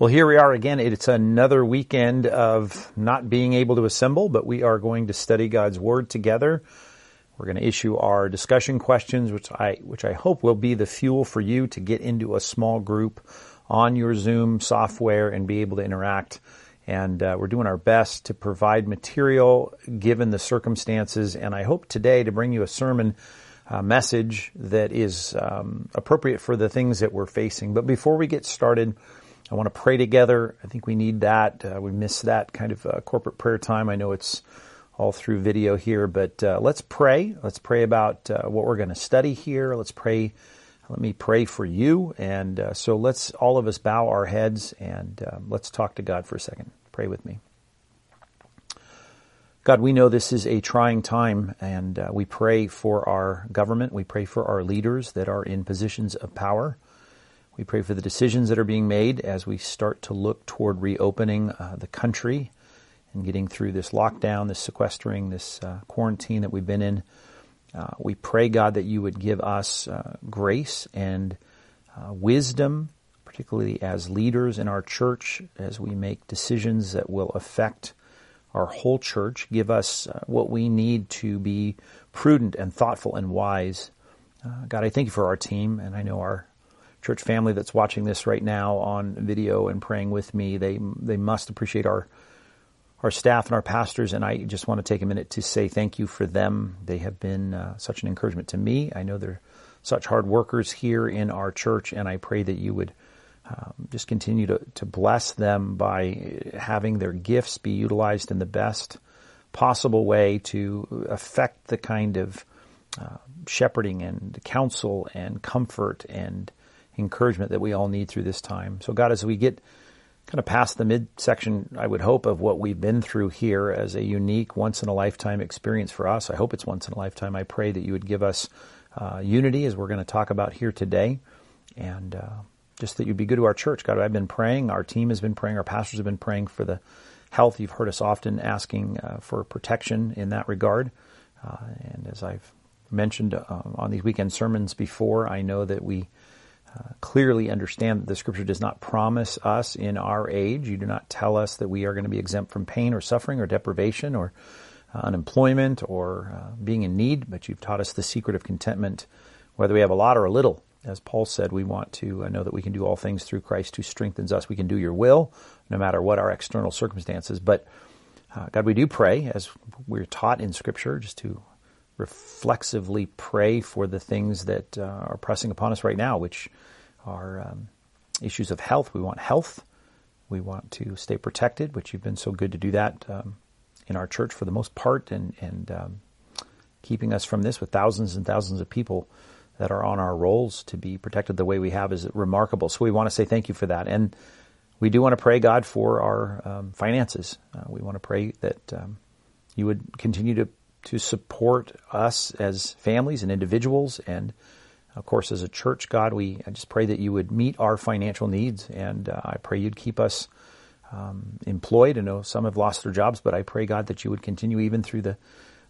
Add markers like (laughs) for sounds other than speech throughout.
Well, here we are again. It's another weekend of not being able to assemble, but we are going to study God's Word together. We're going to issue our discussion questions, which I, which I hope will be the fuel for you to get into a small group on your Zoom software and be able to interact. And uh, we're doing our best to provide material given the circumstances. And I hope today to bring you a sermon uh, message that is um, appropriate for the things that we're facing. But before we get started, I want to pray together. I think we need that. Uh, we miss that kind of uh, corporate prayer time. I know it's all through video here, but uh, let's pray. Let's pray about uh, what we're going to study here. Let's pray. Let me pray for you. And uh, so let's all of us bow our heads and um, let's talk to God for a second. Pray with me. God, we know this is a trying time, and uh, we pray for our government. We pray for our leaders that are in positions of power. We pray for the decisions that are being made as we start to look toward reopening uh, the country and getting through this lockdown, this sequestering, this uh, quarantine that we've been in. Uh, we pray, God, that you would give us uh, grace and uh, wisdom, particularly as leaders in our church, as we make decisions that will affect our whole church. Give us uh, what we need to be prudent and thoughtful and wise. God, I thank you for our team, and I know our church family that's watching this right now on video and praying with me, they they must appreciate our our staff and our pastors, and I just want to take a minute to say thank you for them. They have been uh, such an encouragement to me. I know they're such hard workers here in our church, and I pray that you would um, just continue to, to bless them by having their gifts be utilized in the best possible way to affect the kind of uh, shepherding and counsel and comfort and encouragement that we all need through this time. So God, as we get kind of past the midsection, I would hope, of what we've been through here as a unique, once in a lifetime experience for us. I hope it's once in a lifetime. I pray that you would give us uh, unity, as we're going to talk about here today, and uh, just that you'd be good to our church. God, I've been praying. Our team has been praying. Our pastors have been praying for the health. You've heard us often asking uh, for protection in that regard. Uh, and as I've mentioned uh, on these weekend sermons before, I know that we uh, clearly understand that the scripture does not promise us in our age. You do not tell us that we are going to be exempt from pain or suffering or deprivation or uh, unemployment or uh, being in need, but you've taught us the secret of contentment, whether we have a lot or a little. As Paul said, we want to uh, know that we can do all things through Christ who strengthens us. We can do your will no matter what our external circumstances. But uh, God, we do pray, as we're taught in Scripture, just to reflexively pray for the things that uh, are pressing upon us right now, which are um, issues of health. We want health. We want to stay protected, which you've been so good to do that um, in our church for the most part, and, and um, keeping us from this with thousands and thousands of people that are on our rolls to be protected the way we have is remarkable. So we want to say thank you for that. And we do want to pray, God, for our um, finances. Uh, we want to pray that um, you would continue to to support us as families and individuals and of course as a church god we I just pray that you would meet our financial needs. And uh, i pray you'd keep us um, employed. I know some have lost their jobs but i pray god that you would continue even through the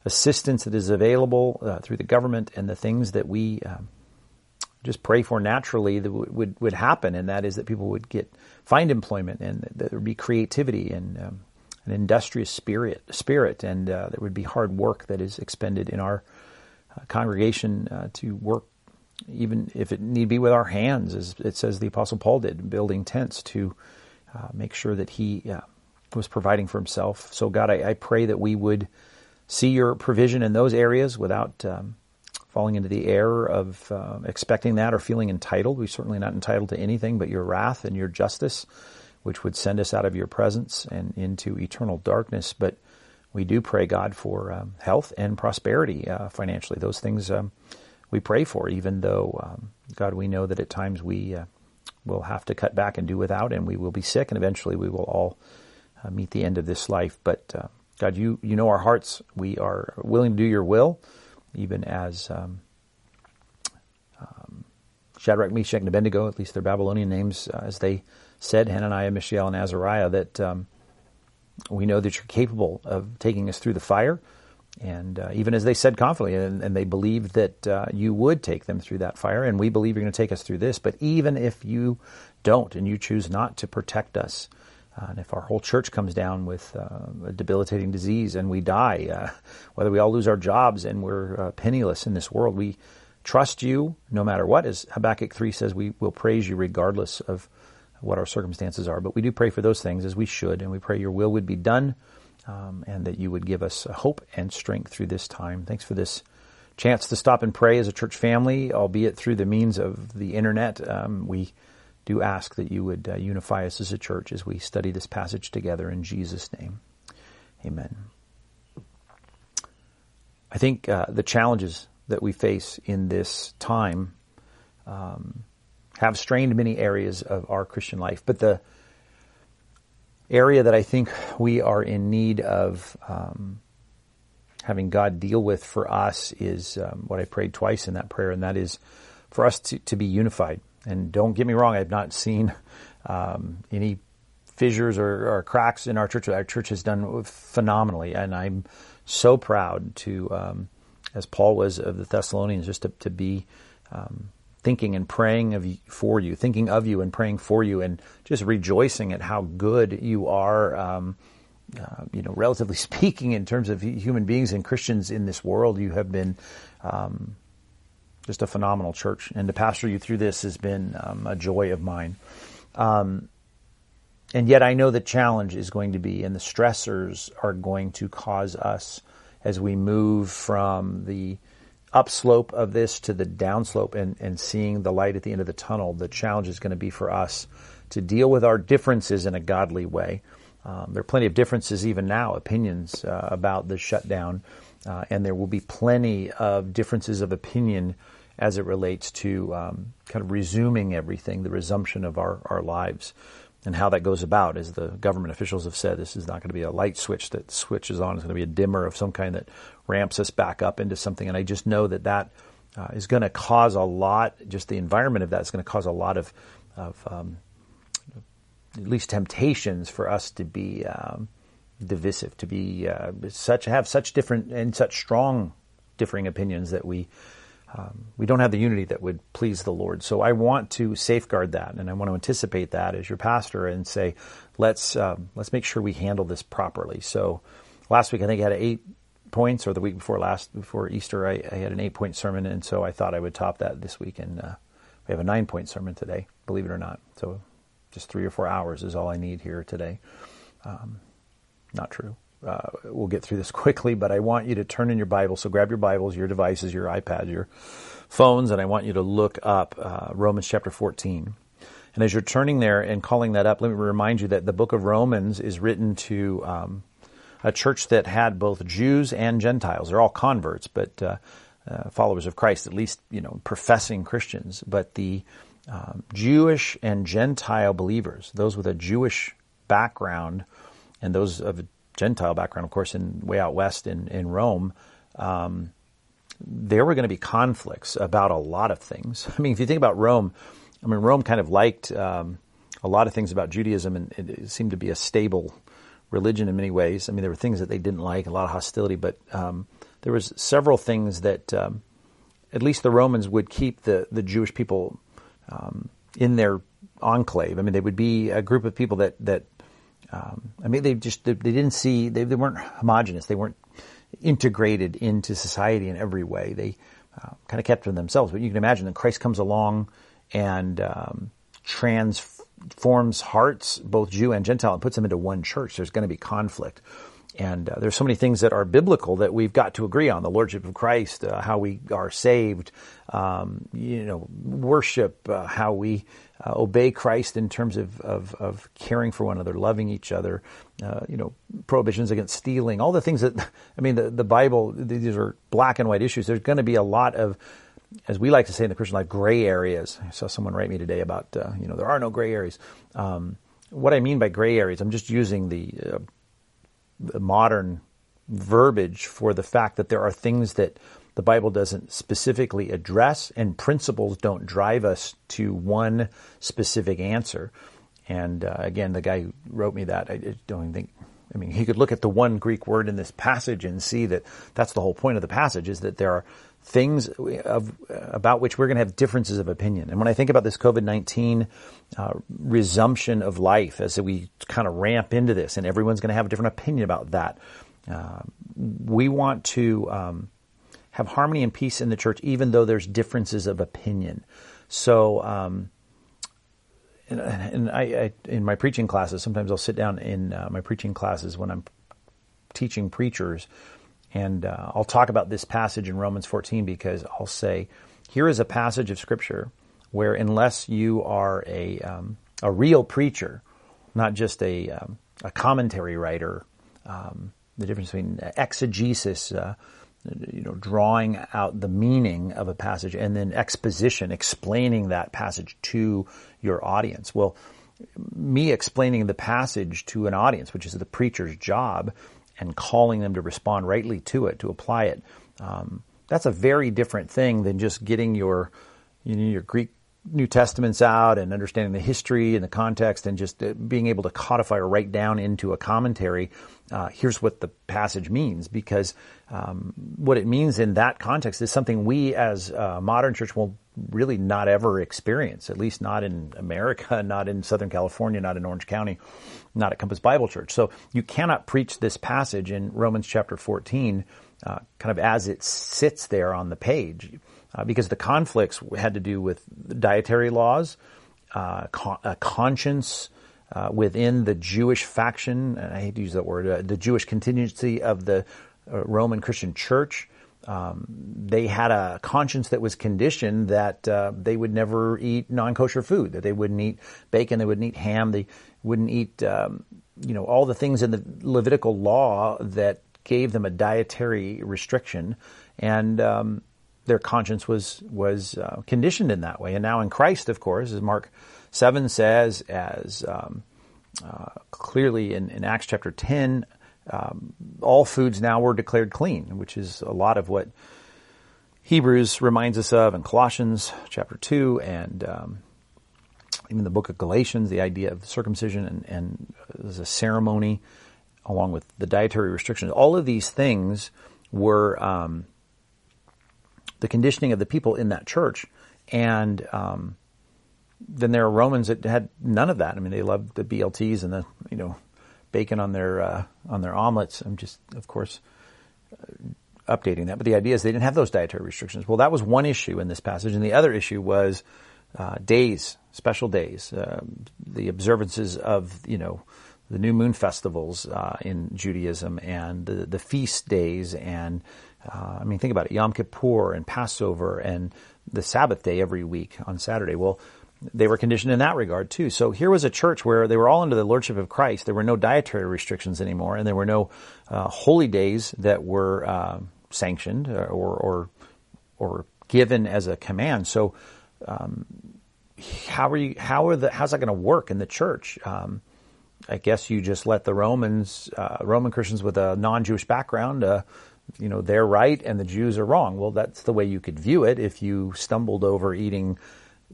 assistance that is available uh, through the government and the things that we um, just pray for naturally that would, would, happen. And that is that people would get find employment and that there would be creativity and um, an industrious spirit, spirit, and uh, there would be hard work that is expended in our uh, congregation uh, to work, even if it need be with our hands, as it says the Apostle Paul did, building tents to uh, make sure that he uh, was providing for himself. So, God, I, I, pray that we would see your provision in those areas without. Um, falling into the error of uh, expecting that or feeling entitled. We're certainly not entitled to anything but your wrath and your justice which would send us out of your presence and into eternal darkness. But we do pray, God, for um, health and prosperity uh, financially. Those things um, we pray for, even though, um, God, we know that at times we uh, will have to cut back and do without, and we will be sick, and eventually we will all uh, meet the end of this life. But uh, God, you, you know our hearts. We are willing to do your will, even as um, um, Shadrach, Meshach, and Abednego, at least their Babylonian names, uh, as they said, Hananiah, Mishael, and Azariah, that um, we know that you're capable of taking us through the fire And uh, even as they said confidently, and, and they believed that uh, you would take them through that fire, and we believe you're going to take us through this. But even if you don't, and you choose not to protect us, uh, and if our whole church comes down with uh, a debilitating disease and we die, uh, (laughs) whether we all lose our jobs and we're uh, penniless in this world, we trust you no matter what. As Habakkuk 3 says, we will praise you regardless of what our circumstances are. But we do pray for those things as we should, and we pray your will would be done um, and that you would give us hope and strength through this time. Thanks for this chance to stop and pray as a church family, albeit through the means of the internet. Um, we do ask that you would uh, unify us as a church as we study this passage together in Jesus' name. Amen. I think uh, the challenges that we face in this time um, have strained many areas of our Christian life, but the area that I think we are in need of um, having God deal with for us is um, what I prayed twice in that prayer, and that is for us to, to be unified. And don't get me wrong, I've not seen um, any fissures or, or, cracks in our church. Our church has done phenomenally, and I'm so proud to, um, as Paul was of the Thessalonians, just to, to be um, thinking and praying of for you, thinking of you and praying for you, and just rejoicing at how good you are. Um, uh, you know, relatively (laughs) speaking, in terms of human beings and Christians in this world, you have been um, just a phenomenal church, and to pastor you through this has been um, a joy of mine. Um, and yet, I know the challenge is going to be, and the stressors are going to cause us as we move from the upslope of this to the downslope and, and seeing the light at the end of the tunnel, the challenge is going to be for us to deal with our differences in a godly way. Um, there are plenty of differences even now, opinions uh, about the shutdown, uh, and there will be plenty of differences of opinion as it relates to um, kind of resuming everything, the resumption of our, our lives and how that goes about. As the government officials have said, this is not going to be a light switch that switches on. It's going to be a dimmer of some kind that ramps us back up into something. And I just know that that uh, is going to cause a lot. Just the environment of that is going to cause a lot of, of um, at least temptations for us to be um, divisive, to be uh, such have such different and such strong differing opinions that we um, we don't have the unity that would please the Lord. So I want to safeguard that, and I want to anticipate that as your pastor, and say, let's um, let's make sure we handle this properly. So last week I think I had eight points, or the week before last before Easter I, I had an eight point sermon, and so I thought I would top that this week, and uh, we have a nine point sermon today. Believe it or not, so just three or four hours is all I need here today. Um, not true uh, we'll get through this (laughs) quickly, but I want you to turn in your Bible. So grab your Bibles, your devices, your iPads, your phones, and I want you to look up uh, Romans chapter 14. And as you're turning there and calling that up, let me remind you that the book of Romans is written to um, a church that had both Jews and Gentiles. They're all converts, but uh, uh, followers of Christ, at least you know, professing Christians. But the um, Jewish and Gentile believers, those with a Jewish background and those of a Gentile background, of course, in way out west in in Rome, um, there were going to be conflicts about a lot of things. (laughs) I mean, if you think about Rome, I mean, Rome kind of liked um, a lot of things about Judaism, and it seemed to be a stable religion in many ways. I mean, there were things that they didn't like, a lot of hostility, but um, there was several things that um, at least the Romans would keep the the Jewish people um, in their enclave. I mean, they would be a group of people that that um, I mean, they just they, they didn't see they, they, weren't homogenous. They weren't integrated into society in every way. They uh, kind of kept to themselves. But you can imagine that Christ comes along and um, transforms hearts, both Jew and Gentile, and puts them into one church. There's going to be conflict. And uh, there's so many things that are biblical that we've got to agree on: the lordship of Christ, uh, how we are saved, um, you know, worship, uh, how we uh, obey Christ in terms of, of, of, caring for one another, loving each other, uh, you know, prohibitions against stealing, all the things that, (laughs) I mean, the, the Bible, these are black and white issues. There's going to be a lot of, as we like to say in the Christian life, gray areas. I saw someone write me today about, uh, you know, there are no gray areas. Um, what I mean by gray areas, I'm just using the, uh, the modern verbiage for the fact that there are things that the Bible doesn't specifically address, and principles don't drive us to one specific answer. And uh, again, the guy who wrote me that, I don't think I mean, he could look at the one Greek word in this passage and see that that's the whole point of the passage is that there are things of, about which we're going to have differences of opinion. And when I think about this COVID-19 uh, resumption of life as we kind of ramp into this and everyone's going to have a different opinion about that, uh, we want to um, have harmony and peace in the church even though there's differences of opinion. So, um, and, and I, I, in my preaching classes, sometimes I'll sit down in uh, my preaching classes when I'm teaching preachers, and uh, I'll talk about this passage in Romans 14 because I'll say, here is a passage of Scripture where, unless you are a um, a real preacher, not just a um, a commentary writer, um, the difference between exegesis. Uh, you know, drawing out the meaning of a passage and then exposition, explaining that passage to your audience. Well, me explaining the passage to an audience, which is the preacher's job, and calling them to respond rightly to it, to apply it, um, that's a very different thing than just getting your, you know, your Greek New Testaments out and understanding the history and the context and just uh, being able to codify or write down into a commentary. Uh, here's what the passage means because um, what it means in that context is something we as a modern church will really not ever experience, at least not in America, (laughs) not in Southern California, not in Orange County, not at Compass Bible Church. So you cannot preach this passage in Romans chapter 14 uh, kind of as it sits there on the page uh, because the conflicts had to do with dietary laws, uh, con- a conscience uh, within the Jewish faction. I hate to use that word. Uh, the Jewish contingency of the uh, Roman Christian Church. Um, they had a conscience that was conditioned that uh, they would never eat non-kosher food, that they wouldn't eat bacon, they wouldn't eat ham, they wouldn't eat, um, you know, all the things in the Levitical law that gave them a dietary restriction. And um, their conscience was was uh, conditioned in that way. And now in Christ, of course, as Mark seven says, as um, uh, clearly in, in, Acts chapter ten, um, all foods now were declared clean, which is a lot of what Hebrews reminds us of, in Colossians chapter two, and um, even the book of Galatians, the idea of circumcision and, and as a ceremony, along with the dietary restrictions. All of these things were um, the conditioning of the people in that church. And um, then there are Romans that had none of that. I mean, they loved the BLTs and the you know bacon on their uh, on their omelets. I'm just, of course, uh, updating that. But the idea is they didn't have those dietary restrictions. Well, that was one issue in this passage, and the other issue was uh, days, special days, uh, the observances of you know the new moon festivals uh, in Judaism and the the feast days and uh, I mean, think about it: Yom Kippur and Passover and the Sabbath day every week on Saturday. Well, they were conditioned in that regard too. So here was a church where they were all under the lordship of Christ. There were no dietary restrictions anymore, and there were no uh, holy days that were uh, sanctioned or, or or given as a command. So, um, how are you? How are the? How's that going to work in the church? Um, I guess you just let the Romans, uh, Roman Christians with a non-Jewish background, uh, you know, they're right and the Jews are wrong. Well, that's the way you could view it if you stumbled over eating,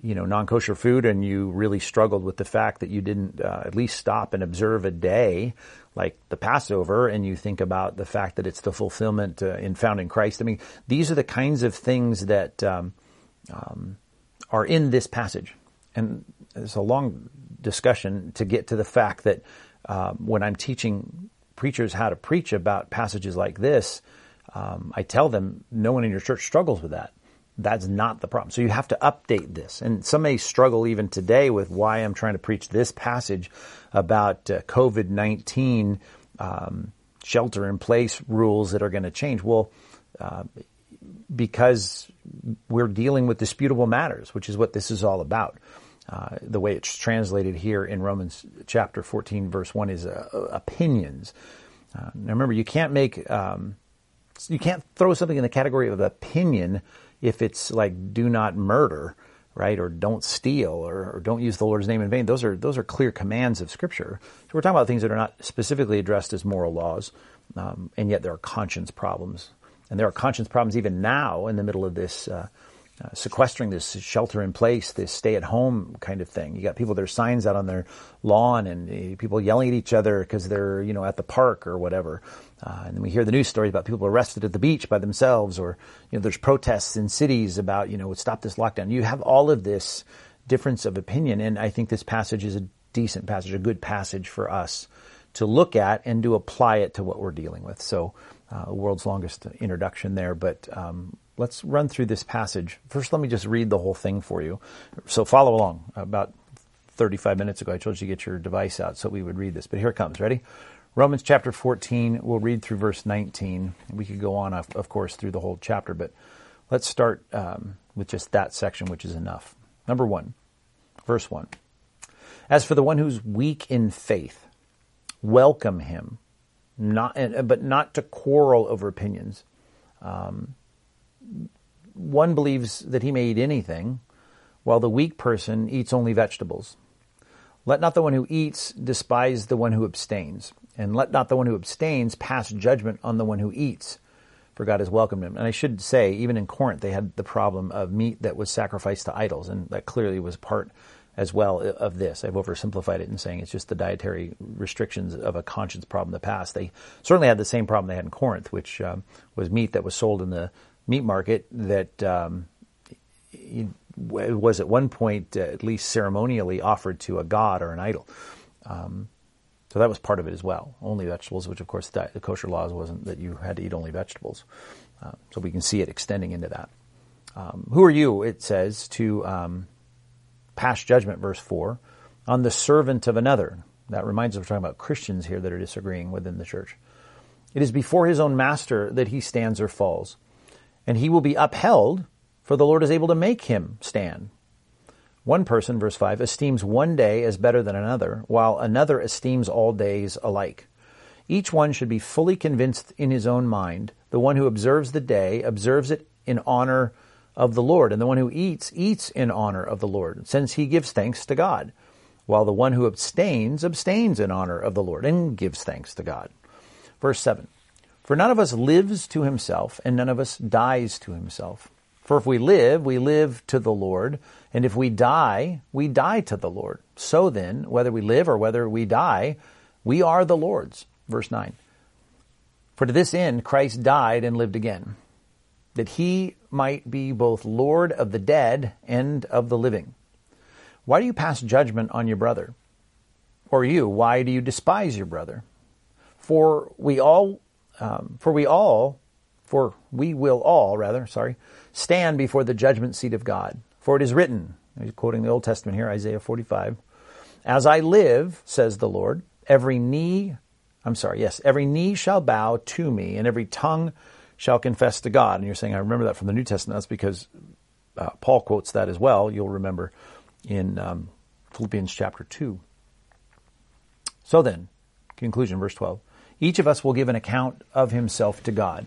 you know, non-kosher food and you really struggled with the fact that you didn't uh, at least stop and observe a day like the Passover and you think about the fact that it's the fulfillment uh, in found in Christ. I mean, these are the kinds of things that um, um, are in this passage. And it's a long discussion to get to the fact that um, when I'm teaching preachers how to preach about passages like this, um, I tell them no one in your church struggles with that. That's not the problem. So you have to update this. And some may struggle even today with why I'm trying to preach this passage about uh, COVID 19 um, shelter in place rules that are going to change. Well, uh, because we're dealing with disputable matters, which is what this is all about. Uh, the way it's translated here in Romans chapter 14, verse 1 is uh, opinions. Uh, now remember, you can't make um, you can't throw something in the category of opinion if it's like do not murder, right? Or don't steal or, or, don't use the Lord's name in vain. Those are, those are clear commands of scripture. So we're talking about things that are not specifically addressed as moral laws. Um, and yet there are conscience problems. And there are conscience problems even now in the middle of this, uh, uh, sequestering this shelter in place, this stay at home kind of thing. You got people, there's signs out on their lawn and uh, people yelling at each other because they're, you know, at the park or whatever. Uh, and then we hear the news stories about people arrested at the beach by themselves or, you know, there's protests in cities about, you know, stop this lockdown. You have all of this difference of opinion. And I think this passage is a decent passage, a good passage for us to look at and to apply it to what we're dealing with. So, uh, world's longest introduction there, but um, let's run through this passage. First, let me just read the whole thing for you. So follow along. About 35 minutes ago, I told you to get your device out so we would read this, but here it comes. Ready? Romans chapter 14, we'll read through verse 19. We could go on, of course, through the whole chapter, but let's start um, with just that section, which is enough. Number one, verse one. As for the one who's weak in faith, welcome him, not, but not to quarrel over opinions. Um, one believes that he may eat anything, while the weak person eats only vegetables. Let not the one who eats despise the one who abstains, and let not the one who abstains pass judgment on the one who eats, for God has welcomed him. And I should say, even in Corinth, they had the problem of meat that was sacrificed to idols, and that clearly was part as well of this. I've oversimplified it in saying it's just the dietary restrictions of a conscience problem in the past. They certainly had the same problem they had in Corinth, which um, was meat that was sold in the meat market that um, was at one point uh, at least ceremonially offered to a god or an idol. Um, so that was part of it as well. Only vegetables, which of course the, the kosher laws wasn't that you had to eat only vegetables. Uh, so we can see it extending into that. Um, who are you? It says to um, pass judgment, verse four, on the servant of another. That reminds us we're talking about Christians here that are disagreeing within the church. It is before his own master that he stands or falls and he will be upheld, for the Lord is able to make him stand. One person, verse 5, esteems one day as better than another, while another esteems all days alike. Each one should be fully convinced in his own mind. The one who observes the day observes it in honor of the Lord, and the one who eats, eats in honor of the Lord, since he gives thanks to God, while the one who abstains, abstains in honor of the Lord, and gives thanks to God. Verse 7 for none of us lives to himself, and none of us dies to himself. For if we live, we live to the Lord, and if we die, we die to the Lord. So then, whether we live or whether we die, we are the Lord's. Verse 9. For to this end Christ died and lived again, that he might be both Lord of the dead and of the living. Why do you pass judgment on your brother? Or you, why do you despise your brother? For we all um, for we all, for we will all, rather, sorry, stand before the judgment seat of God. For it is written, he's quoting the Old Testament here, Isaiah 45, As I live, says the Lord, every knee, I'm sorry, yes, every knee shall bow to me, and every tongue shall confess to God. And you're saying, I remember that from the New Testament. That's because uh, Paul quotes that as well. You'll remember in um, Philippians chapter 2. So then, conclusion, verse 12. Each of us will give an account of himself to God.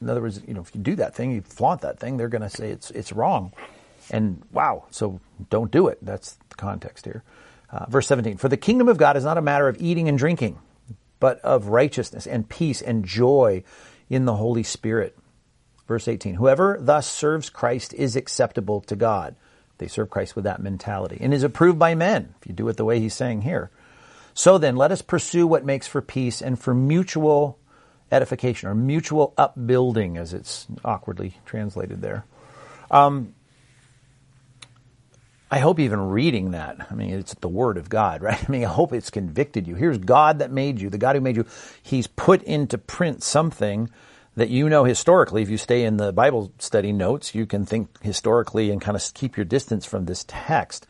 In other words, you know, if you do that thing, you flaunt that thing, they're going to say it's it's wrong. And wow, so don't do it. That's the context here. Uh, verse 17, for the kingdom of God is not a matter of eating and drinking, but of righteousness and peace and joy in the Holy Spirit. Verse 18, whoever thus serves Christ is acceptable to God. They serve Christ with that mentality and is approved by men, if you do it the way he's saying here. So then, let us pursue what makes for peace and for mutual edification or mutual upbuilding, as it's awkwardly translated there. Um, I hope even reading that, I mean, it's the Word of God, right? (laughs) I mean, I hope it's convicted you. Here's God that made you, the God who made you. He's put into print something that you know historically. If you stay in the Bible study notes, you can think historically and kind of keep your distance from this text.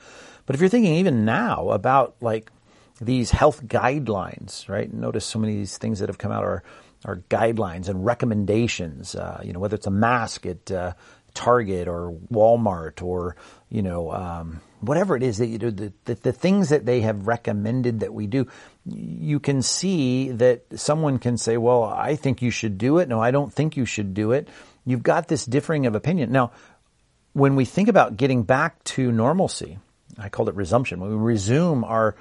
But if you're thinking even now about like these health guidelines, right? Notice so many of these things that have come out are, are guidelines and recommendations. Uh, you know, whether it's a mask, at uh, Target or Walmart or you know um, whatever it is that you do, the, the, the things that they have recommended that we do, you can see that someone can say, "Well, I think you should do it." No, I don't think you should do it. You've got this differing of opinion now. When we think about getting back to normalcy, I called it resumption. When we resume our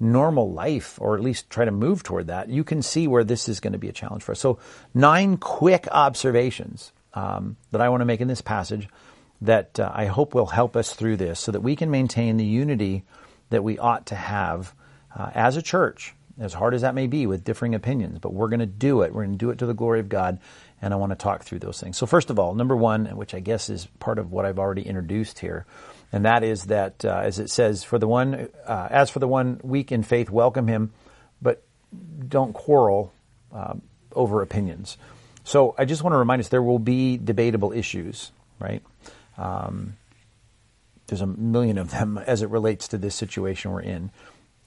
normal life, or at least try to move toward that, you can see where this is going to be a challenge for us. So, nine quick observations um, that I want to make in this passage that uh, I hope will help us through this so that we can maintain the unity that we ought to have uh, as a church, as hard as that may be with differing opinions. But we're going to do it. We're going to do it to the glory of God. And I want to talk through those things. So, first of all, number one, which I guess is part of what I've already introduced here, and that is that, uh, as it says, for the one, uh, as for the one weak in faith, welcome him, but don't quarrel uh, over opinions. So I just want to remind us there will be debatable issues, right? Um, there's a million of them (laughs) as it relates to this situation we're in,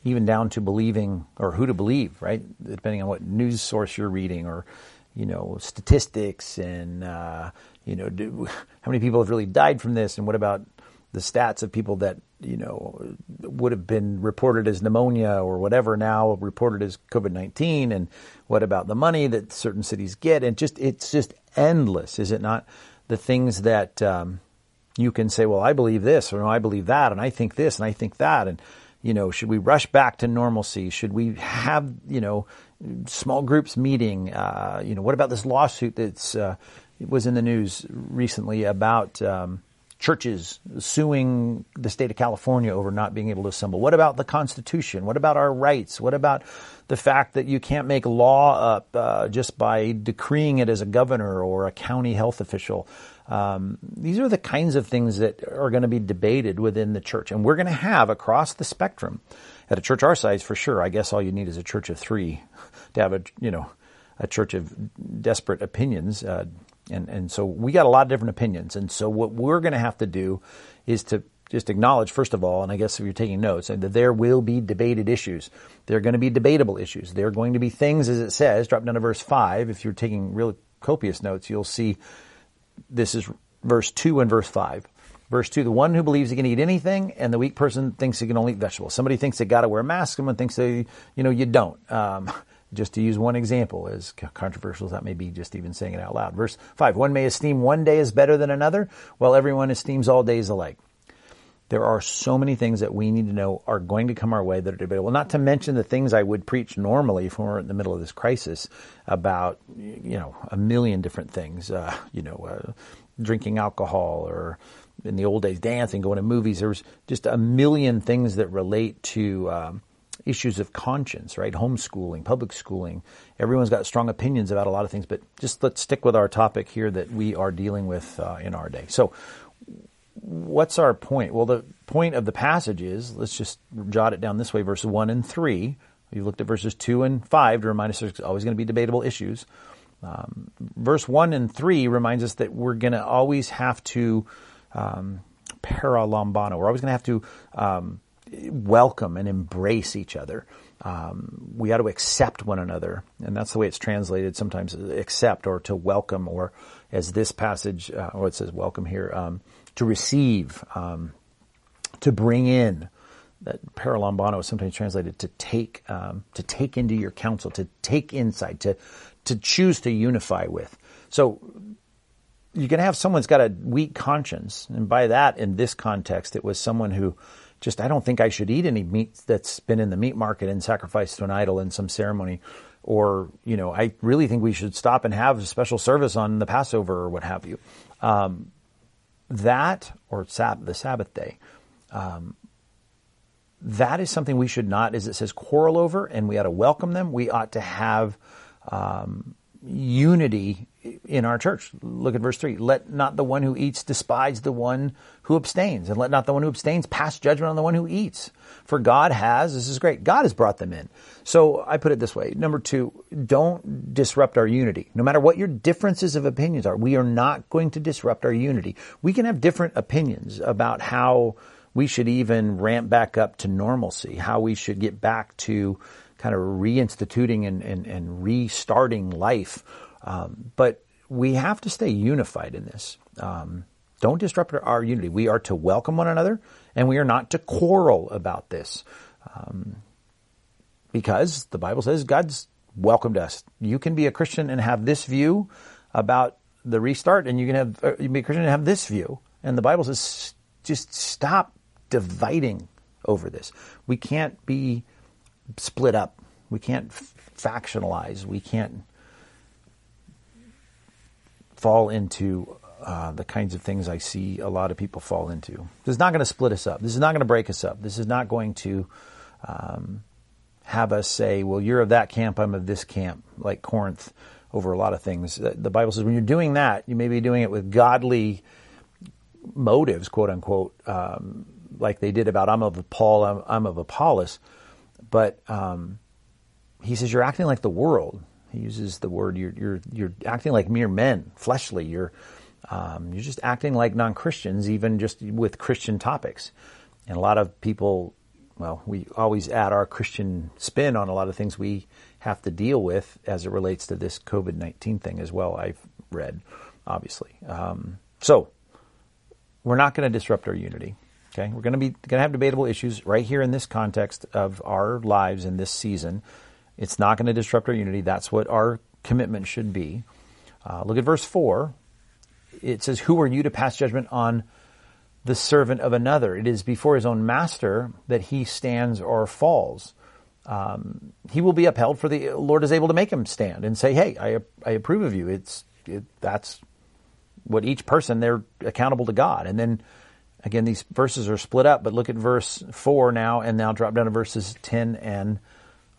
even down to believing or who to believe, right? Depending on what news source you're reading or, you know, statistics and, uh, you know, do, (laughs) how many people have really died from this and what about the stats of people that you know would have been reported as pneumonia or whatever now reported as COVID nineteen, and what about the money that certain cities get? And just it's just endless, is it not? The things that um, you can say, well, I believe this, or I believe that, and I think this, and I think that, and you know, should we rush back to normalcy? Should we have you know small groups meeting? Uh, you know, what about this lawsuit that's uh, was in the news recently about? Um, churches suing the state of California over not being able to assemble? What about the Constitution? What about our rights? What about the fact that you can't make law up uh, just by decreeing it as a governor or a county health official? Um, these are the kinds of things that are going to be debated within the church, and we're going to have across the spectrum. At a church our size, for sure, I guess all you need is a church of three to have a you know a church of desperate opinions. Uh, and, and so we got a lot of different opinions. And so what we're going to have to do is to just acknowledge, first of all, and I guess if you're taking notes, that there will be debated issues. There are going to be debatable issues. There are going to be things, as it says, drop down to verse 5. If you're taking real copious notes, you'll see this is verse 2 and verse 5. Verse 2, the one who believes he can eat anything, and the weak person thinks he can only eat vegetables. Somebody thinks they got to wear a mask, someone thinks they, you know, you don't. Um, just to use one example, as controversial as that may be, just even saying it out loud. Verse 5 One may esteem one day as better than another, while everyone esteems all days alike. There are so many things that we need to know are going to come our way that are debatable. Not to mention the things I would preach normally if we were in the middle of this crisis about, you know, a million different things. Uh, you know, uh, drinking alcohol or in the old days dancing, going to movies. There's just a million things that relate to. Um, issues of conscience, right? Homeschooling, public schooling. Everyone's got strong opinions about a lot of things, but just let's stick with our topic here that we are dealing with uh, in our day. So, what's our point? Well, the point of the passage is let's just jot it down this way verses 1 and 3. You looked at verses 2 and 5 to remind us there's always going to be debatable issues. Um, verse 1 and 3 reminds us that we're going to always have to um, paralambano. We're always going to have to um, welcome and embrace each other. Um, we ought to accept one another, and that's the way it's translated sometimes. Accept or to welcome, or as this passage, uh, or it says welcome here, um, to receive, um, to bring in. That paralambano is sometimes translated to take, um, to take into your counsel, to take insight, to to choose to unify with. So you can have someone's got a weak conscience, and by that, in this context, it was someone who just I don't think I should eat any meat that's been in the meat market and sacrificed to an idol in some ceremony. Or, you know, I really think we should stop and have a special service on the Passover or what have you. Um, that, or sab- the Sabbath day, um, that is something we should not, as it says, quarrel over, and we ought to welcome them. We ought to have um, unity in our church. Look at verse 3. Let not the one who eats despise the one who abstains, and let not the one who abstains pass judgment on the one who eats. For God has, this is great, God has brought them in. So I put it this way. Number two, don't disrupt our unity. No matter what your differences of opinions are, we are not going to disrupt our unity. We can have different opinions about how we should even ramp back up to normalcy, how we should get back to kind of reinstituting and, and, and restarting life. Um, but we have to stay unified in this. Um, Don't disrupt our unity. We are to welcome one another, and we are not to quarrel about this. Um, because the Bible says God's welcomed us. You can be a Christian and have this view about the restart, and you can have uh, you can be a Christian and have this view. And the Bible says just stop dividing over this. We can't be split up. We can't factionalize. We can't fall into uh, the kinds of things I see a lot of people fall into. This is not going to split us up. This is not going to break us up. This is not going to um, have us say, well, you're of that camp, I'm of this camp, like Corinth over a lot of things. The Bible says when you're doing that, you may be doing it with godly motives, quote unquote, um, like they did about I'm of Paul, I'm, I'm of Apollos. But um, he says you're acting like the world. He uses the word you're you're you're acting like mere men, fleshly. You're um, you're just acting like non Christians, even just with Christian topics. And a lot of people well, we always add our Christian spin on a lot of things we have to deal with as it relates to this COVID 19 thing as well, I've read, obviously. Um, so, we're not going to disrupt our unity. Okay, we're going to be going to have debatable issues right here in this context of our lives in this season. It's not going to disrupt our unity. That's what our commitment should be. Uh, look at verse four. It says, "Who are you to pass judgment on the servant of another. It is before his own master that he stands or falls. Um, he will be upheld for the Lord is able to make him stand and say, "Hey, I I approve of you." It's it, that's what each person they're accountable to God. And then again, these verses are split up. But look at verse four now, and now drop down to verses ten and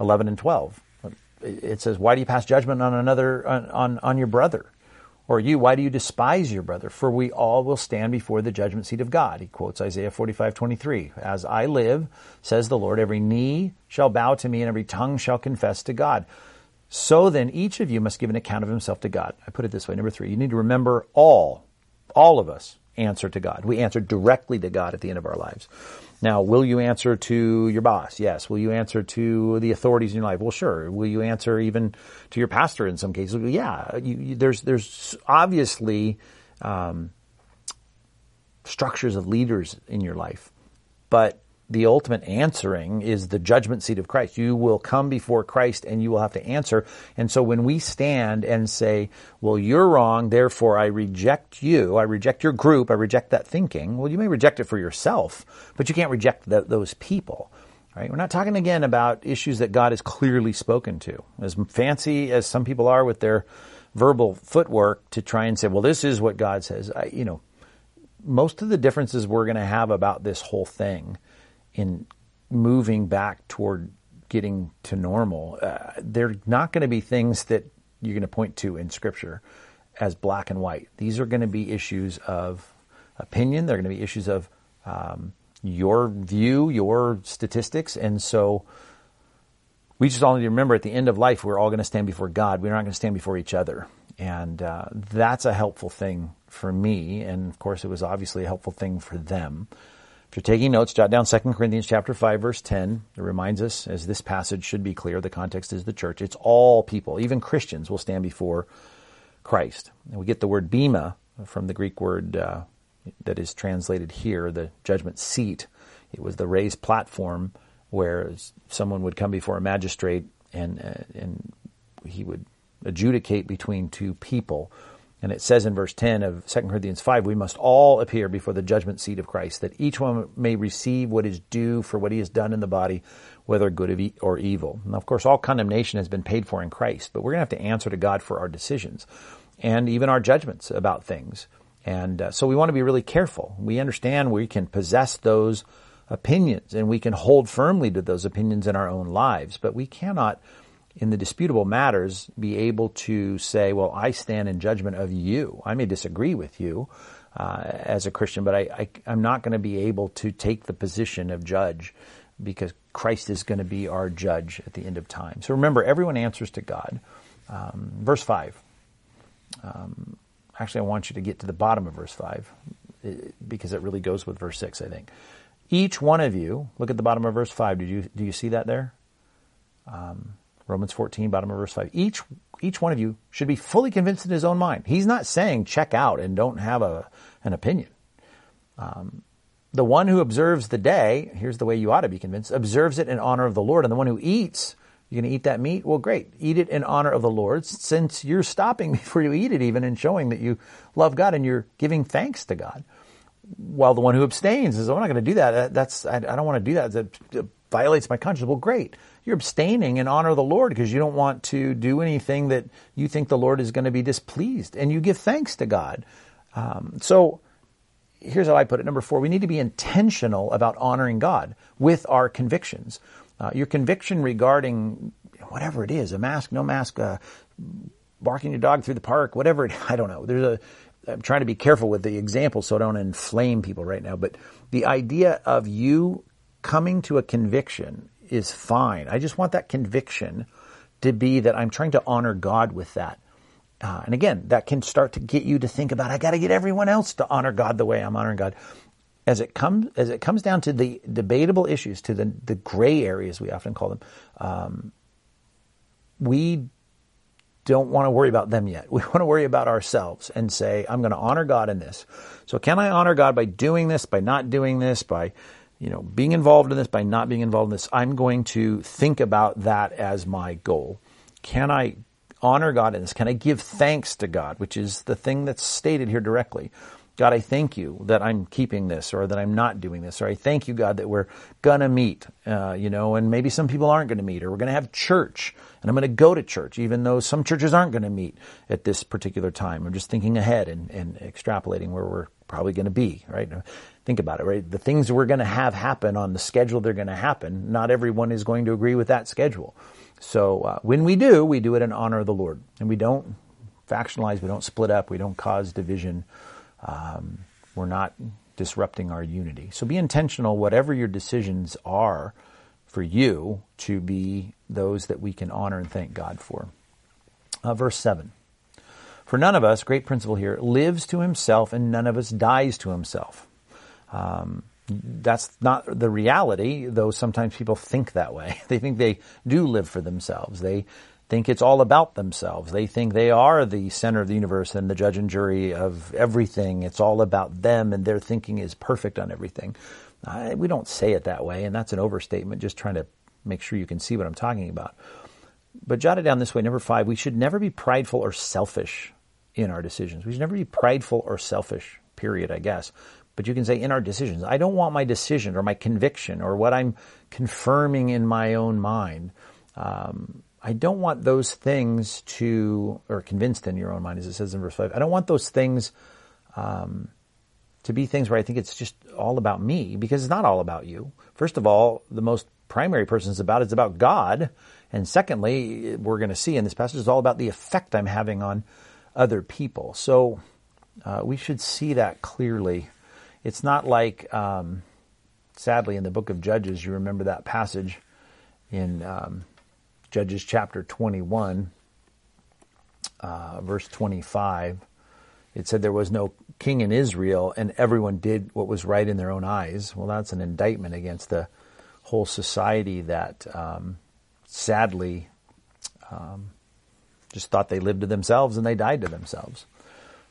eleven and twelve. It says, "Why do you pass judgment on another on on, on your brother?" Or you, why do you despise your brother? For we all will stand before the judgment seat of God. He quotes Isaiah 45, 23. As I live, says the Lord, every knee shall bow to me and every tongue shall confess to God. So then each of you must give an account of himself to God. I put it this way. Number three, you need to remember all, all of us answer to God. We answer directly to God at the end of our lives. Now, will you answer to your boss? Yes. Will you answer to the authorities in your life? Well, sure. Will you answer even to your pastor in some cases? Yeah. You, you, there's there's obviously um, structures of leaders in your life, but the ultimate answering is the judgment seat of Christ. You will come before Christ and you will have to answer. And so when we stand and say, well, you're wrong, therefore I reject you, I reject your group, I reject that thinking, well, you may reject it for yourself, but you can't reject the, those people. Right? We're not talking again about issues that God has clearly spoken to. As fancy as some people are with their verbal footwork to try and say, well, this is what God says. I, you know, most of the differences we're going to have about this whole thing in moving back toward getting to normal, uh, they're not going to be things that you're going to point to in Scripture as black and white. These are going to be issues of opinion. They're going to be issues of um, your view, your statistics, and so we just all need to remember at the end of life, we're all going to stand before God. We're not going to stand before each other. And uh, that's a helpful thing for me. And of course, it was obviously a helpful thing for them. If you're taking notes, jot down 2 Corinthians chapter 5 verse 10. It reminds us, as this passage should be clear, the context is the church. It's all people, even Christians will stand before Christ. And we get the word bema from the Greek word uh, that is translated here, the judgment seat. It was the raised platform where someone would come before a magistrate and, uh, and he would adjudicate between two people and it says in verse 10 of 2 Corinthians 5, we must all appear before the judgment seat of Christ, that each one may receive what is due for what he has done in the body, whether good or evil. Now, of course, all condemnation has been paid for in Christ, but we're going to have to answer to God for our decisions and even our judgments about things. And uh, so we want to be really careful. We understand we can possess those opinions and we can hold firmly to those opinions in our own lives, but we cannot in the disputable matters be able to say, well, I stand in judgment of you. I may disagree with you uh, as a Christian, but I, am not going to be able to take the position of judge because Christ is going to be our judge at the end of time. So remember, everyone answers to God. Um, verse 5. Um, actually, I want you to get to the bottom of verse 5 because it really goes with verse 6, I think. Each one of you, look at the bottom of verse 5. Did you, do you see that there? Um, Romans 14, bottom of verse 5. Each, each one of you should be fully convinced in his own mind. He's not saying check out and don't have a, an opinion. Um, the one who observes the day, here's the way you ought to be convinced, observes it in honor of the Lord. And the one who eats, you're going to eat that meat? Well, great. Eat it in honor of the Lord since you're stopping (laughs) before you eat it even and showing that you love God and you're giving thanks to God. While the one who abstains is, I'm not going to do that. That's, I, I don't want to do that. That violates my conscience. Well, great. You're abstaining in honor the Lord because you don't want to do anything that you think the Lord is going to be displeased and you give thanks to God. Um, so, here's how I put it. Number four, we need to be intentional about honoring God with our convictions. Uh, your conviction regarding whatever it is, a mask, no mask, uh, barking your dog through the park, whatever it, (laughs) I don't know. There's a, I'm trying to be careful with the example so I don't inflame people right now, but the idea of you coming to a conviction is fine. I just want that conviction to be that I'm trying to honor God with that. Uh, and again, that can start to get you to think about, I got to get everyone else to honor God the way I'm honoring God. As it comes, as it comes down to the debatable issues, to the, the gray areas, we often call them, um, we don't want to worry about them yet. (laughs) We want to worry about ourselves and say, I'm going to honor God in this. So can I honor God by doing this, by not doing this, by, you know, being involved in this, by not being involved in this? I'm going to think about that as my goal. Can I honor God in this? Can I give thanks to God, which is the thing that's stated here directly? God, I thank you that I'm keeping this or that I'm not doing this, or I thank you, God, that we're gonna meet, uh, you know, and maybe some people aren't gonna meet, or we're gonna have church, and I'm gonna go to church, even though some churches aren't gonna meet at this particular time. I'm just thinking ahead and, and extrapolating where we're probably gonna be, right? Think about it, right? The things we're gonna have happen on the schedule they're gonna happen, not everyone is going to agree with that schedule. So uh, when we do, we do it in honor of the Lord, and we don't factionalize, we don't split up, we don't cause division. Um, we're not disrupting our unity. So be intentional, whatever your decisions are for you, to be those that we can honor and thank God for. Uh, verse 7. For none of us, great principle here, lives to himself and none of us dies to himself. Um, that's not the reality, though sometimes people think that way. (laughs) They think they do live for themselves. They think it's all about themselves. They think they are the center of the universe and the judge and jury of everything. It's all about them and their thinking is perfect on everything. I, we don't say it that way, and that's an overstatement, just trying to make sure you can see what I'm talking about. But jot it down this way. Number five, we should never be prideful or selfish in our decisions. We should never be prideful or selfish, period, I guess. But you can say in our decisions, I don't want my decision or my conviction or what I'm confirming in my own mind. Um, I don't want those things to, or convinced in your own mind, as it says in verse 5. I don't want those things um, to be things where I think it's just all about me, because it's not all about you. First of all, the most primary person is about is about God. And secondly, we're going to see in this passage is all about the effect I'm having on other people. So uh, we should see that clearly it's not like, um, sadly, in the book of Judges, you remember that passage in um, Judges chapter 21, uh, verse 25. It said there was no king in Israel and everyone did what was right in their own eyes. Well, that's an indictment against the whole society that um, sadly um, just thought they lived to themselves and they died to themselves.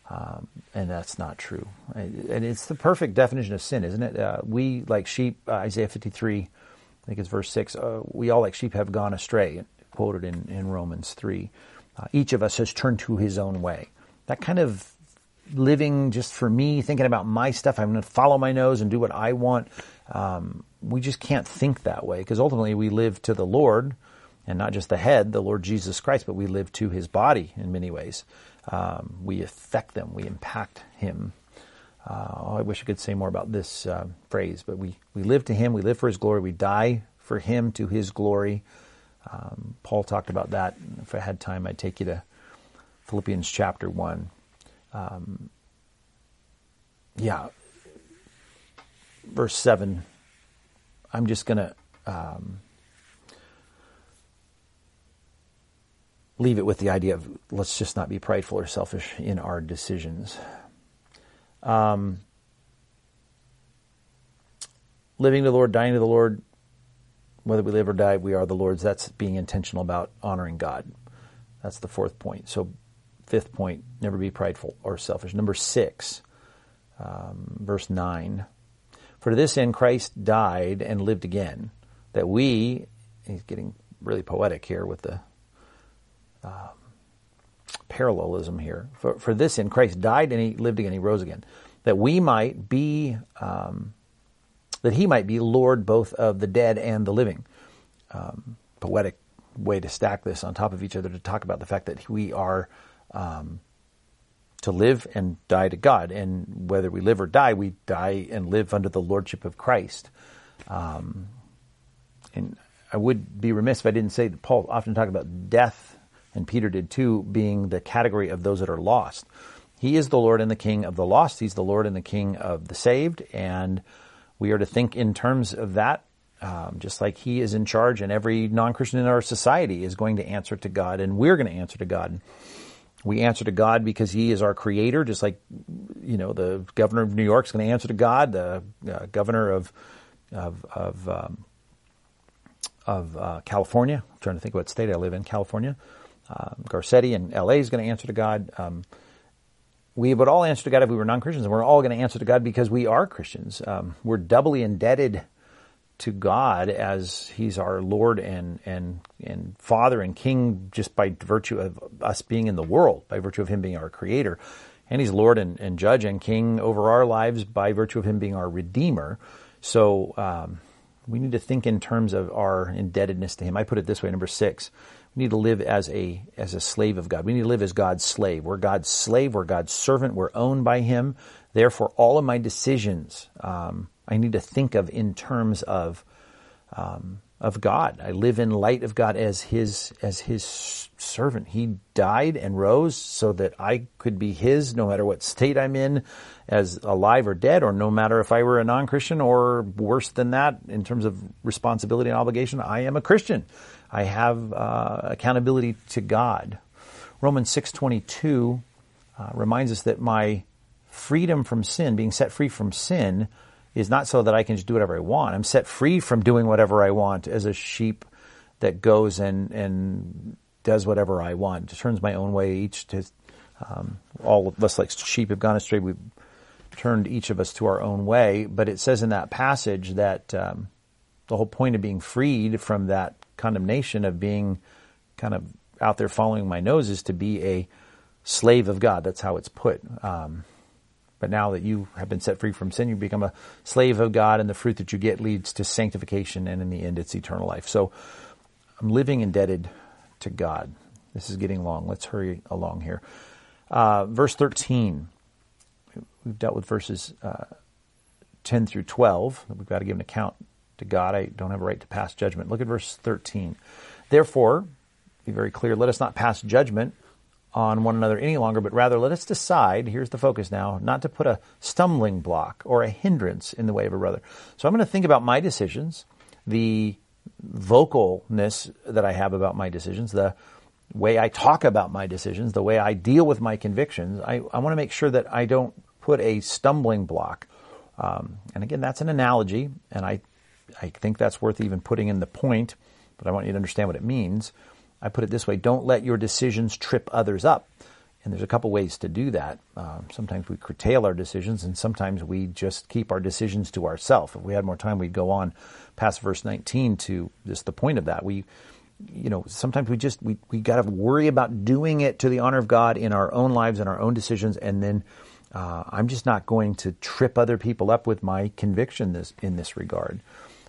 Um, and that's not true. And it's the perfect definition of sin, isn't it? Uh, we, like sheep, uh, Isaiah 53, I think it's verse 6, uh, we all like sheep have gone astray, quoted in, in Romans 3. Uh, each of us has turned to his own way. That kind of living just for me, thinking about my stuff, I'm going to follow my nose and do what I want. Um, we just can't think that way because ultimately we live to the Lord and not just the head, the Lord Jesus Christ, but we live to his body in many ways. Um, we affect them, we impact him. Uh, I wish I could say more about this uh, phrase, but we, we live to him, we live for his glory, we die for him to his glory. Um, Paul talked about that. If I had time, I'd take you to Philippians chapter 1. Um, yeah, verse 7. I'm just going to leave it with the idea of let's just not be prideful or selfish in our decisions. Um, living to the Lord, dying to the Lord, whether we live or die, we are the Lord's. That's being intentional about honoring God. That's the fourth point. So, fifth point, never be prideful or selfish. Number six, um, verse 9. For to this end Christ died and lived again, that we, he's getting really poetic here with the um, parallelism here. For, for this end Christ died and he lived again, he rose again, that we might be um, that he might be Lord both of the dead and the living. Um, poetic way to stack this on top of each other to talk about the fact that we are um, to live and die to God, and whether we live or die, we die and live under the lordship of Christ. Um, and I would be remiss if I didn't say that Paul often talked about death, and Peter did too, being the category of those that are lost. He is the Lord and the King of the lost. He's the Lord and the King of the saved, and we are to think in terms of that, um, just like He is in charge, and every non-Christian in our society is going to answer to God, and we're going to answer to God. We answer to God because He is our Creator, just like you know the governor of New York is going to answer to God, the uh, governor of of of, um, of uh, California. I'm trying to think what state I live in, California. Um, Garcetti in L.A. is going to answer to God. Um, we would all answer to God if we were non-Christians, and we're all going to answer to God because we are Christians. Um, we're doubly indebted to God as He's our Lord and and and Father and King, just by virtue of us being in the world, by virtue of Him being our Creator, and He's Lord and, and Judge and King over our lives by virtue of Him being our Redeemer. So um, we need to think in terms of our indebtedness to Him. I put it this way: number six, we need to live as a as a slave of God. We need to live as God's slave. We're God's slave. We're God's servant. We're owned by Him. Therefore, all of my decisions um, I need to think of in terms of um, of God. I live in light of God as His as His servant. He died and rose so that I could be His, no matter what state I'm in, as alive or dead, or no matter if I were a non-Christian or worse than that in terms of responsibility and obligation. I am a Christian. I have uh, accountability to God. Romans 6:22 uh, reminds us that my freedom from sin, being set free from sin, is not so that I can just do whatever I want. I'm set free from doing whatever I want as a sheep that goes and and does whatever I want, turns my own way. Each to um, all of us like sheep have gone astray. We've turned each of us to our own way. But it says in that passage that um, the whole point of being freed from that condemnation of being kind of out there following my nose is to be a slave of God. That's how it's put. Um, but now that you have been set free from sin, you become a slave of God, and the fruit that you get leads to sanctification, and in the end, it's eternal life. So I'm living indebted to God. This is getting long. Let's hurry along here. Uh, verse 13. We've dealt with verses uh, 10 through 12. We've got to give an account to God. I don't have a right to pass judgment. Look at verse 13. Therefore, be very clear, let us not pass judgment on one another any longer, but rather let us decide, here's the focus now, not to put a stumbling block or a hindrance in the way of a brother. So I'm going to think about my decisions, the vocalness that I have about my decisions, the way I talk about my decisions, the way I deal with my convictions. I, I want to make sure that I don't put a stumbling block. Um, and again, that's an analogy, and I I think that's worth even putting in the point, but I want you to understand what it means. I put it this way don't let your decisions trip others up. And there's a couple ways to do that. Um, sometimes we curtail our decisions, and sometimes we just keep our decisions to ourselves. If we had more time, we'd go on past verse 19 to just the point of that. We, you know, sometimes we just we we got to worry about doing it to the honor of God in our own lives and our own decisions, and then uh, I'm just not going to trip other people up with my conviction this in this regard.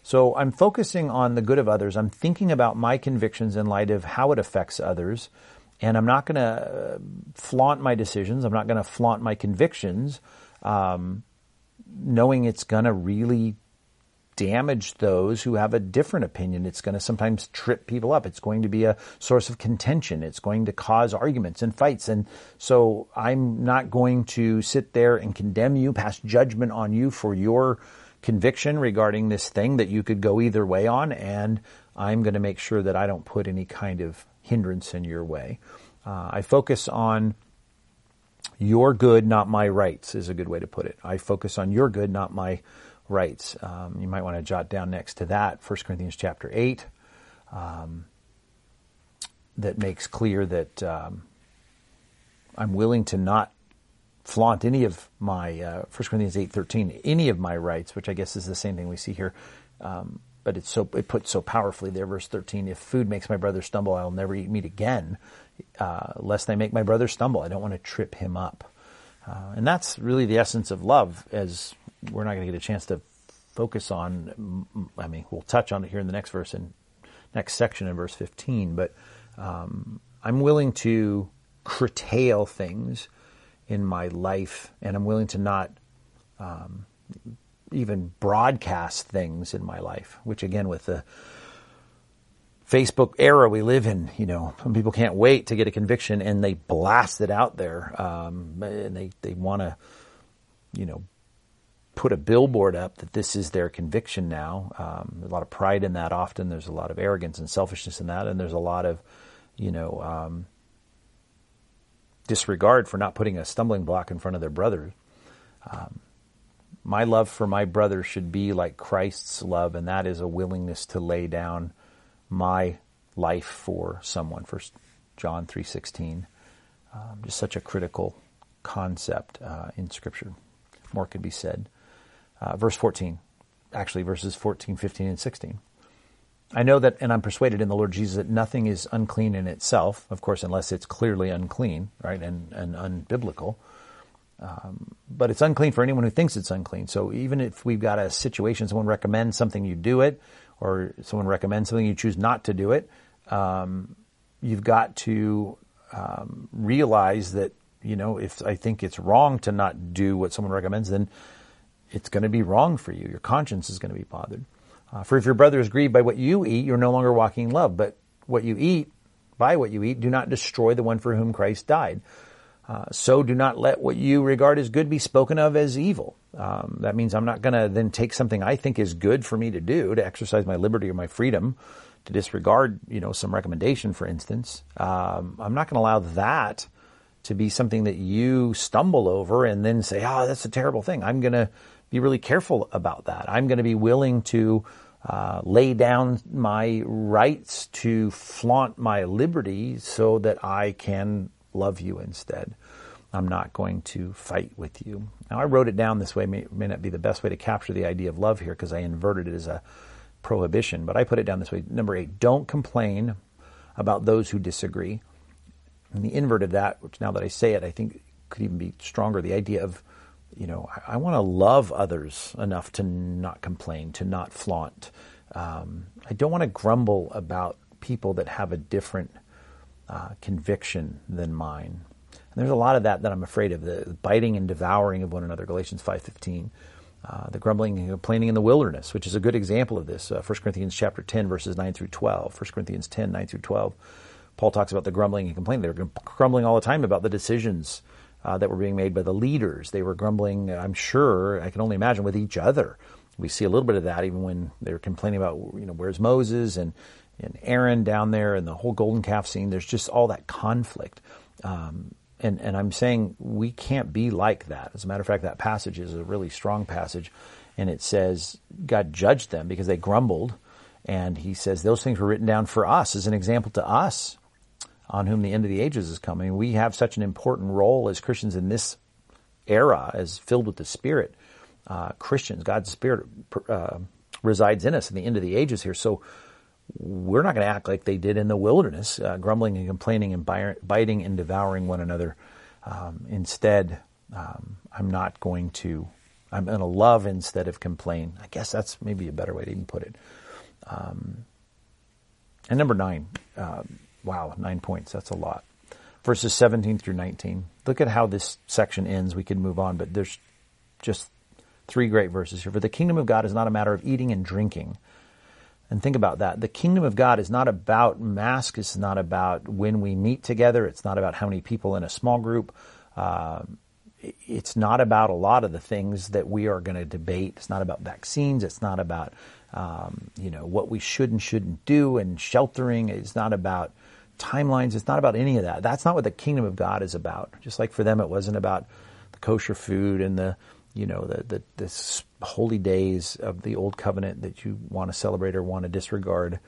So I'm focusing on the good of others. I'm thinking about my convictions in light of how it affects others. And I'm not going to uh, flaunt my decisions. I'm not going to flaunt my convictions, um, knowing it's going to really damage those who have a different opinion. It's going to sometimes trip people up. It's going to be a source of contention. It's going to cause arguments and fights. And so I'm not going to sit there and condemn you, pass judgment on you for your conviction regarding this thing that you could go either way on, and I'm going to make sure that I don't put any kind of hindrance in your way. Uh, I focus on your good, not my rights, is a good way to put it. I focus on your good, not my rights. Um, you might want to jot down next to that 1 Corinthians chapter 8 um, that makes clear that um, I'm willing to not flaunt any of my uh, 1 Corinthians 8:13 any of my rights, which I guess is the same thing we see here. Um, but it's so it puts so powerfully there, verse 13. If food makes my brother stumble, I'll never eat meat again, uh, lest I make my brother stumble. I don't want to trip him up. Uh, and that's really the essence of love, as we're not going to get a chance to focus on. I mean, we'll touch on it here in the next verse and next section in verse 15. But um, I'm willing to curtail things in my life, and I'm willing to not um, even broadcast things in my life. Which again, with the Facebook era we live in, you know, some people can't wait to get a conviction and they blast it out there, um, and they they want to, you know, put a billboard up that this is their conviction now. Um, a lot of pride in that. Often there's a lot of arrogance and selfishness in that, and there's a lot of, you know, um, disregard for not putting a stumbling block in front of their brother. Um, my love for my brother should be like Christ's love, and that is a willingness to lay down my life for someone. First John three sixteen, um, just such a critical concept uh, in Scripture. More could be said. Uh, verse fourteen, actually verses 14, 15, and sixteen. I know that, and I'm persuaded in the Lord Jesus that nothing is unclean in itself, of course, unless it's clearly unclean, right, and, and unbiblical. Um, but it's unclean for anyone who thinks it's unclean. So even if we've got a situation, someone recommends something, you do it, or someone recommends something, you choose not to do it, um, you've got to um, realize that, you know, if I think it's wrong to not do what someone recommends, then it's going to be wrong for you. Your conscience is going to be bothered. Uh, for if your brother is grieved by what you eat, you're no longer walking in love. But what you eat, by what you eat, do not destroy the one for whom Christ died. Uh, so do not let what you regard as good be spoken of as evil. Um, that means I'm not going to then take something I think is good for me to do to exercise my liberty or my freedom to disregard, you know, some recommendation, for instance. Um, I'm not going to allow that to be something that you stumble over and then say, "Oh, that's a terrible thing." I'm going to be really careful about that. I'm going to be willing to uh, lay down my rights to flaunt my liberty so that I can love you instead. I'm not going to fight with you. Now, I wrote it down this way, may, may not be the best way to capture the idea of love here because I inverted it as a prohibition, but I put it down this way. Number eight, don't complain about those who disagree. And the invert of that, which now that I say it, I think could even be stronger, the idea of, you know, I, I want to love others enough to not complain, to not flaunt. Um, I don't want to grumble about people that have a different uh, conviction than mine. And there's a lot of that that I'm afraid of, the biting and devouring of one another, Galatians 5.15. Uh, the grumbling and complaining in the wilderness, which is a good example of this. Uh, 1 Corinthians chapter 10, verses 9 through 12. 1 Corinthians 10, 9 through 12. Paul talks about the grumbling and complaining. They're grumbling all the time about the decisions uh, that were being made by the leaders. They were grumbling, I'm sure, I can only imagine, with each other. We see a little bit of that even when they're complaining about, you know, where's Moses and and Aaron down there and the whole golden calf scene. There's just all that conflict. Um, and, and I'm saying we can't be like that. As a matter of fact, that passage is a really strong passage. And it says God judged them because they grumbled. And he says those things were written down for us as an example to us on whom the end of the ages is coming. We have such an important role as Christians in this era as filled with the Spirit. Uh, Christians, God's Spirit uh, resides in us in the end of the ages here. So we're not going to act like they did in the wilderness, uh, grumbling and complaining and biting and devouring one another. Um, instead, um, I'm not going to. I'm going to love instead of complain. I guess that's maybe a better way to even put it. Um, and number nine, uh, wow, nine points. That's a lot. Verses 17 through 19. Look at how this section ends. We could move on, but there's just three great verses here. For the kingdom of God is not a matter of eating and drinking and think about that. The kingdom of God is not about mask. It's not about when we meet together. It's not about how many people in a small group. Uh, it's not about a lot of the things that we are going to debate. It's not about vaccines. It's not about um, you know what we should and shouldn't do and sheltering. It's not about timelines. It's not about any of that. That's not what the kingdom of God is about. Just like for them, it wasn't about the kosher food and the you know, the, the, the holy days of the old covenant that you want to celebrate or want to disregard.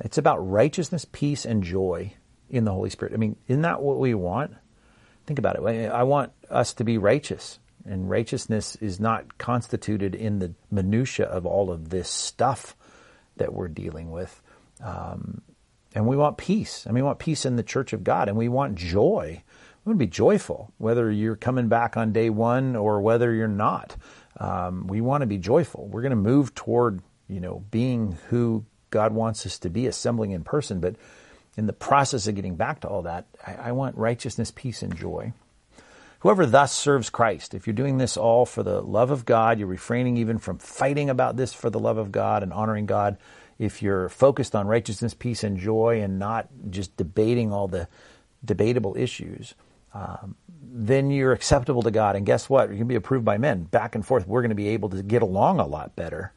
It's about righteousness, peace, and joy in the Holy Spirit. I mean, isn't that what we want? Think about it. I want us to be righteous, and righteousness is not constituted in the minutia of all of this stuff that we're dealing with. Um, and we want peace. Mean, we want peace in the church of God, and we want joy. We want to be joyful, whether you're coming back on day one or whether you're not. Um, we want to be joyful. We're going to move toward, you know, being who God wants us to be, assembling in person. But in the process of getting back to all that, I, I want righteousness, peace, and joy. Whoever thus serves Christ, if you're doing this all for the love of God, you're refraining even from fighting about this for the love of God and honoring God, if you're focused on righteousness, peace, and joy and not just debating all the debatable issues, um, then you're acceptable to God. And guess what? Going to be approved by men. Back and forth, we're going to be able to get along a lot better.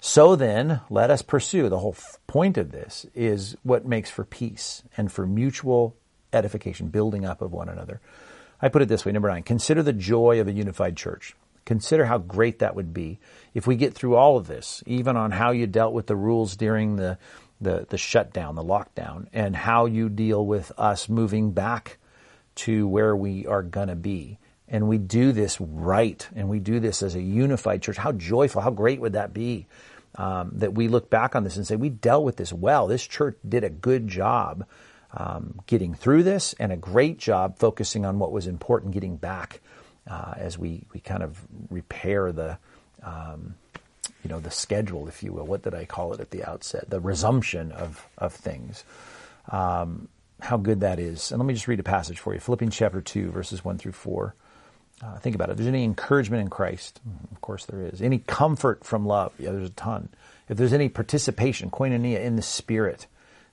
So then, let us pursue. The whole point of this is what makes for peace and for mutual edification, building up of one another. I put it this way number nine, consider the joy of a unified church. Consider how great that would be if we get through all of this, even on how you dealt with the rules during the, the, the shutdown, the lockdown, and how you deal with us moving back to where we are going to be. And we do this right, and we do this as a unified church. How joyful, how great would that be? Um, that we look back on this and say, we dealt with this well. This church did a good job um, getting through this and a great job focusing on what was important, getting back uh, as we, we kind of repair the, um, you know, the schedule, if you will. What did I call it at the outset? The resumption of, of things. Um, how good that is. And let me just read a passage for you. Philippians chapter 2, verses 1 through 4. Uh, think about it. If there's any encouragement in Christ, of course there is. Any comfort from love, yeah, there's a ton. If there's any participation, koinonia, in the Spirit,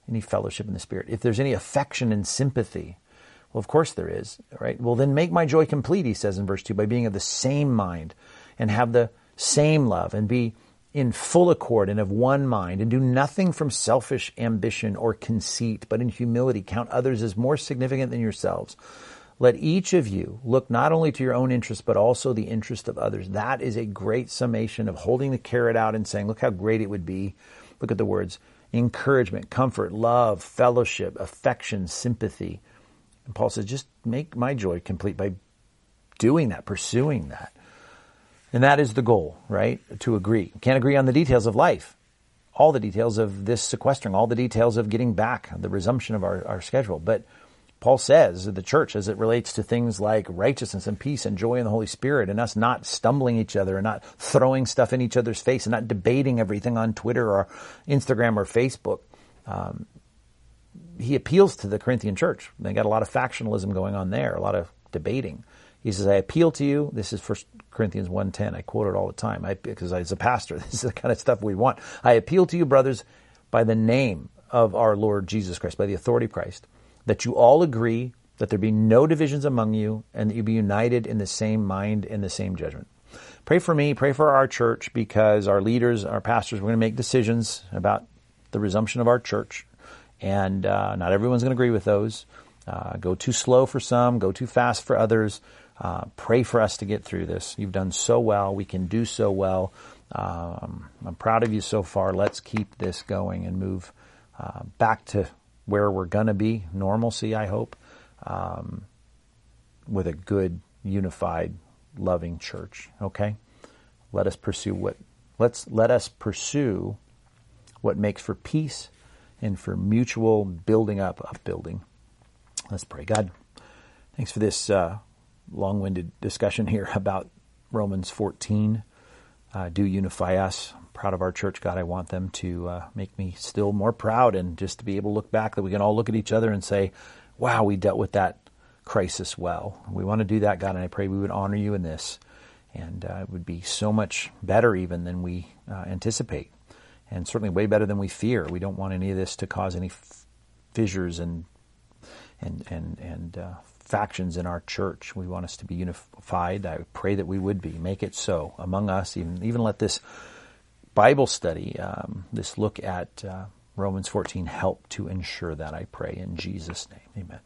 any fellowship in the Spirit, if there's any affection and sympathy, well, of course there is, right? Well, then make my joy complete, he says in verse 2, by being of the same mind and have the same love and be in full accord and of one mind and do nothing from selfish ambition or conceit, but in humility count others as more significant than yourselves. Let each of you look not only to your own interest, but also the interest of others. That is a great summation of holding the carrot out and saying, look how great it would be. Look at the words encouragement, comfort, love, fellowship, affection, sympathy. And Paul says, just make my joy complete by doing that, pursuing that. And that is the goal, right? To agree. Can't agree on the details of life, all the details of this sequestering, all the details of getting back, the resumption of our, our schedule. But Paul says the church as it relates to things like righteousness and peace and joy in the Holy Spirit and us not stumbling each other and not throwing stuff in each other's face and not debating everything on Twitter or Instagram or Facebook. Um, he appeals to the Corinthian church. They got a lot of factionalism going on there, a lot of debating. He says, I appeal to you. This is First Corinthians 1.10. I quote it all the time I, because as a pastor, (laughs) this is the kind of stuff we want. I appeal to you, brothers, by the name of our Lord Jesus Christ, by the authority of Christ that you all agree, that there be no divisions among you, and that you be united in the same mind and the same judgment. Pray for me, pray for our church, because our leaders, our pastors, we're going to make decisions about the resumption of our church, and uh, not everyone's going to agree with those. Uh, go too slow for some, go too fast for others. Uh, pray for us to get through this. You've done so well. We can do so well. Um, I'm proud of you so far. Let's keep this going and move uh, back to where we're going to be, normalcy, I hope, um, with a good, unified, loving church. Okay? Let us pursue what let's let us pursue what makes for peace and for mutual building up of building. Let's pray. God, thanks for this uh, long-winded discussion here (laughs) about Romans 14. Uh, do unify us proud of our church, God. I want them to uh, make me still more proud and just to be able to look back that we can all look at each other and say, wow, we dealt with that crisis well. We want to do that, God, and I pray we would honor you in this. And uh, it would be so much better even than we uh, anticipate, and certainly way better than we fear. We don't want any of this to cause any f- fissures and and and and uh, factions in our church. We want us to be unified. I pray that we would be. Make it so among us. Even even let this Bible study, um, this look at uh, Romans 14 help to ensure that, I pray, in Jesus' name. Amen.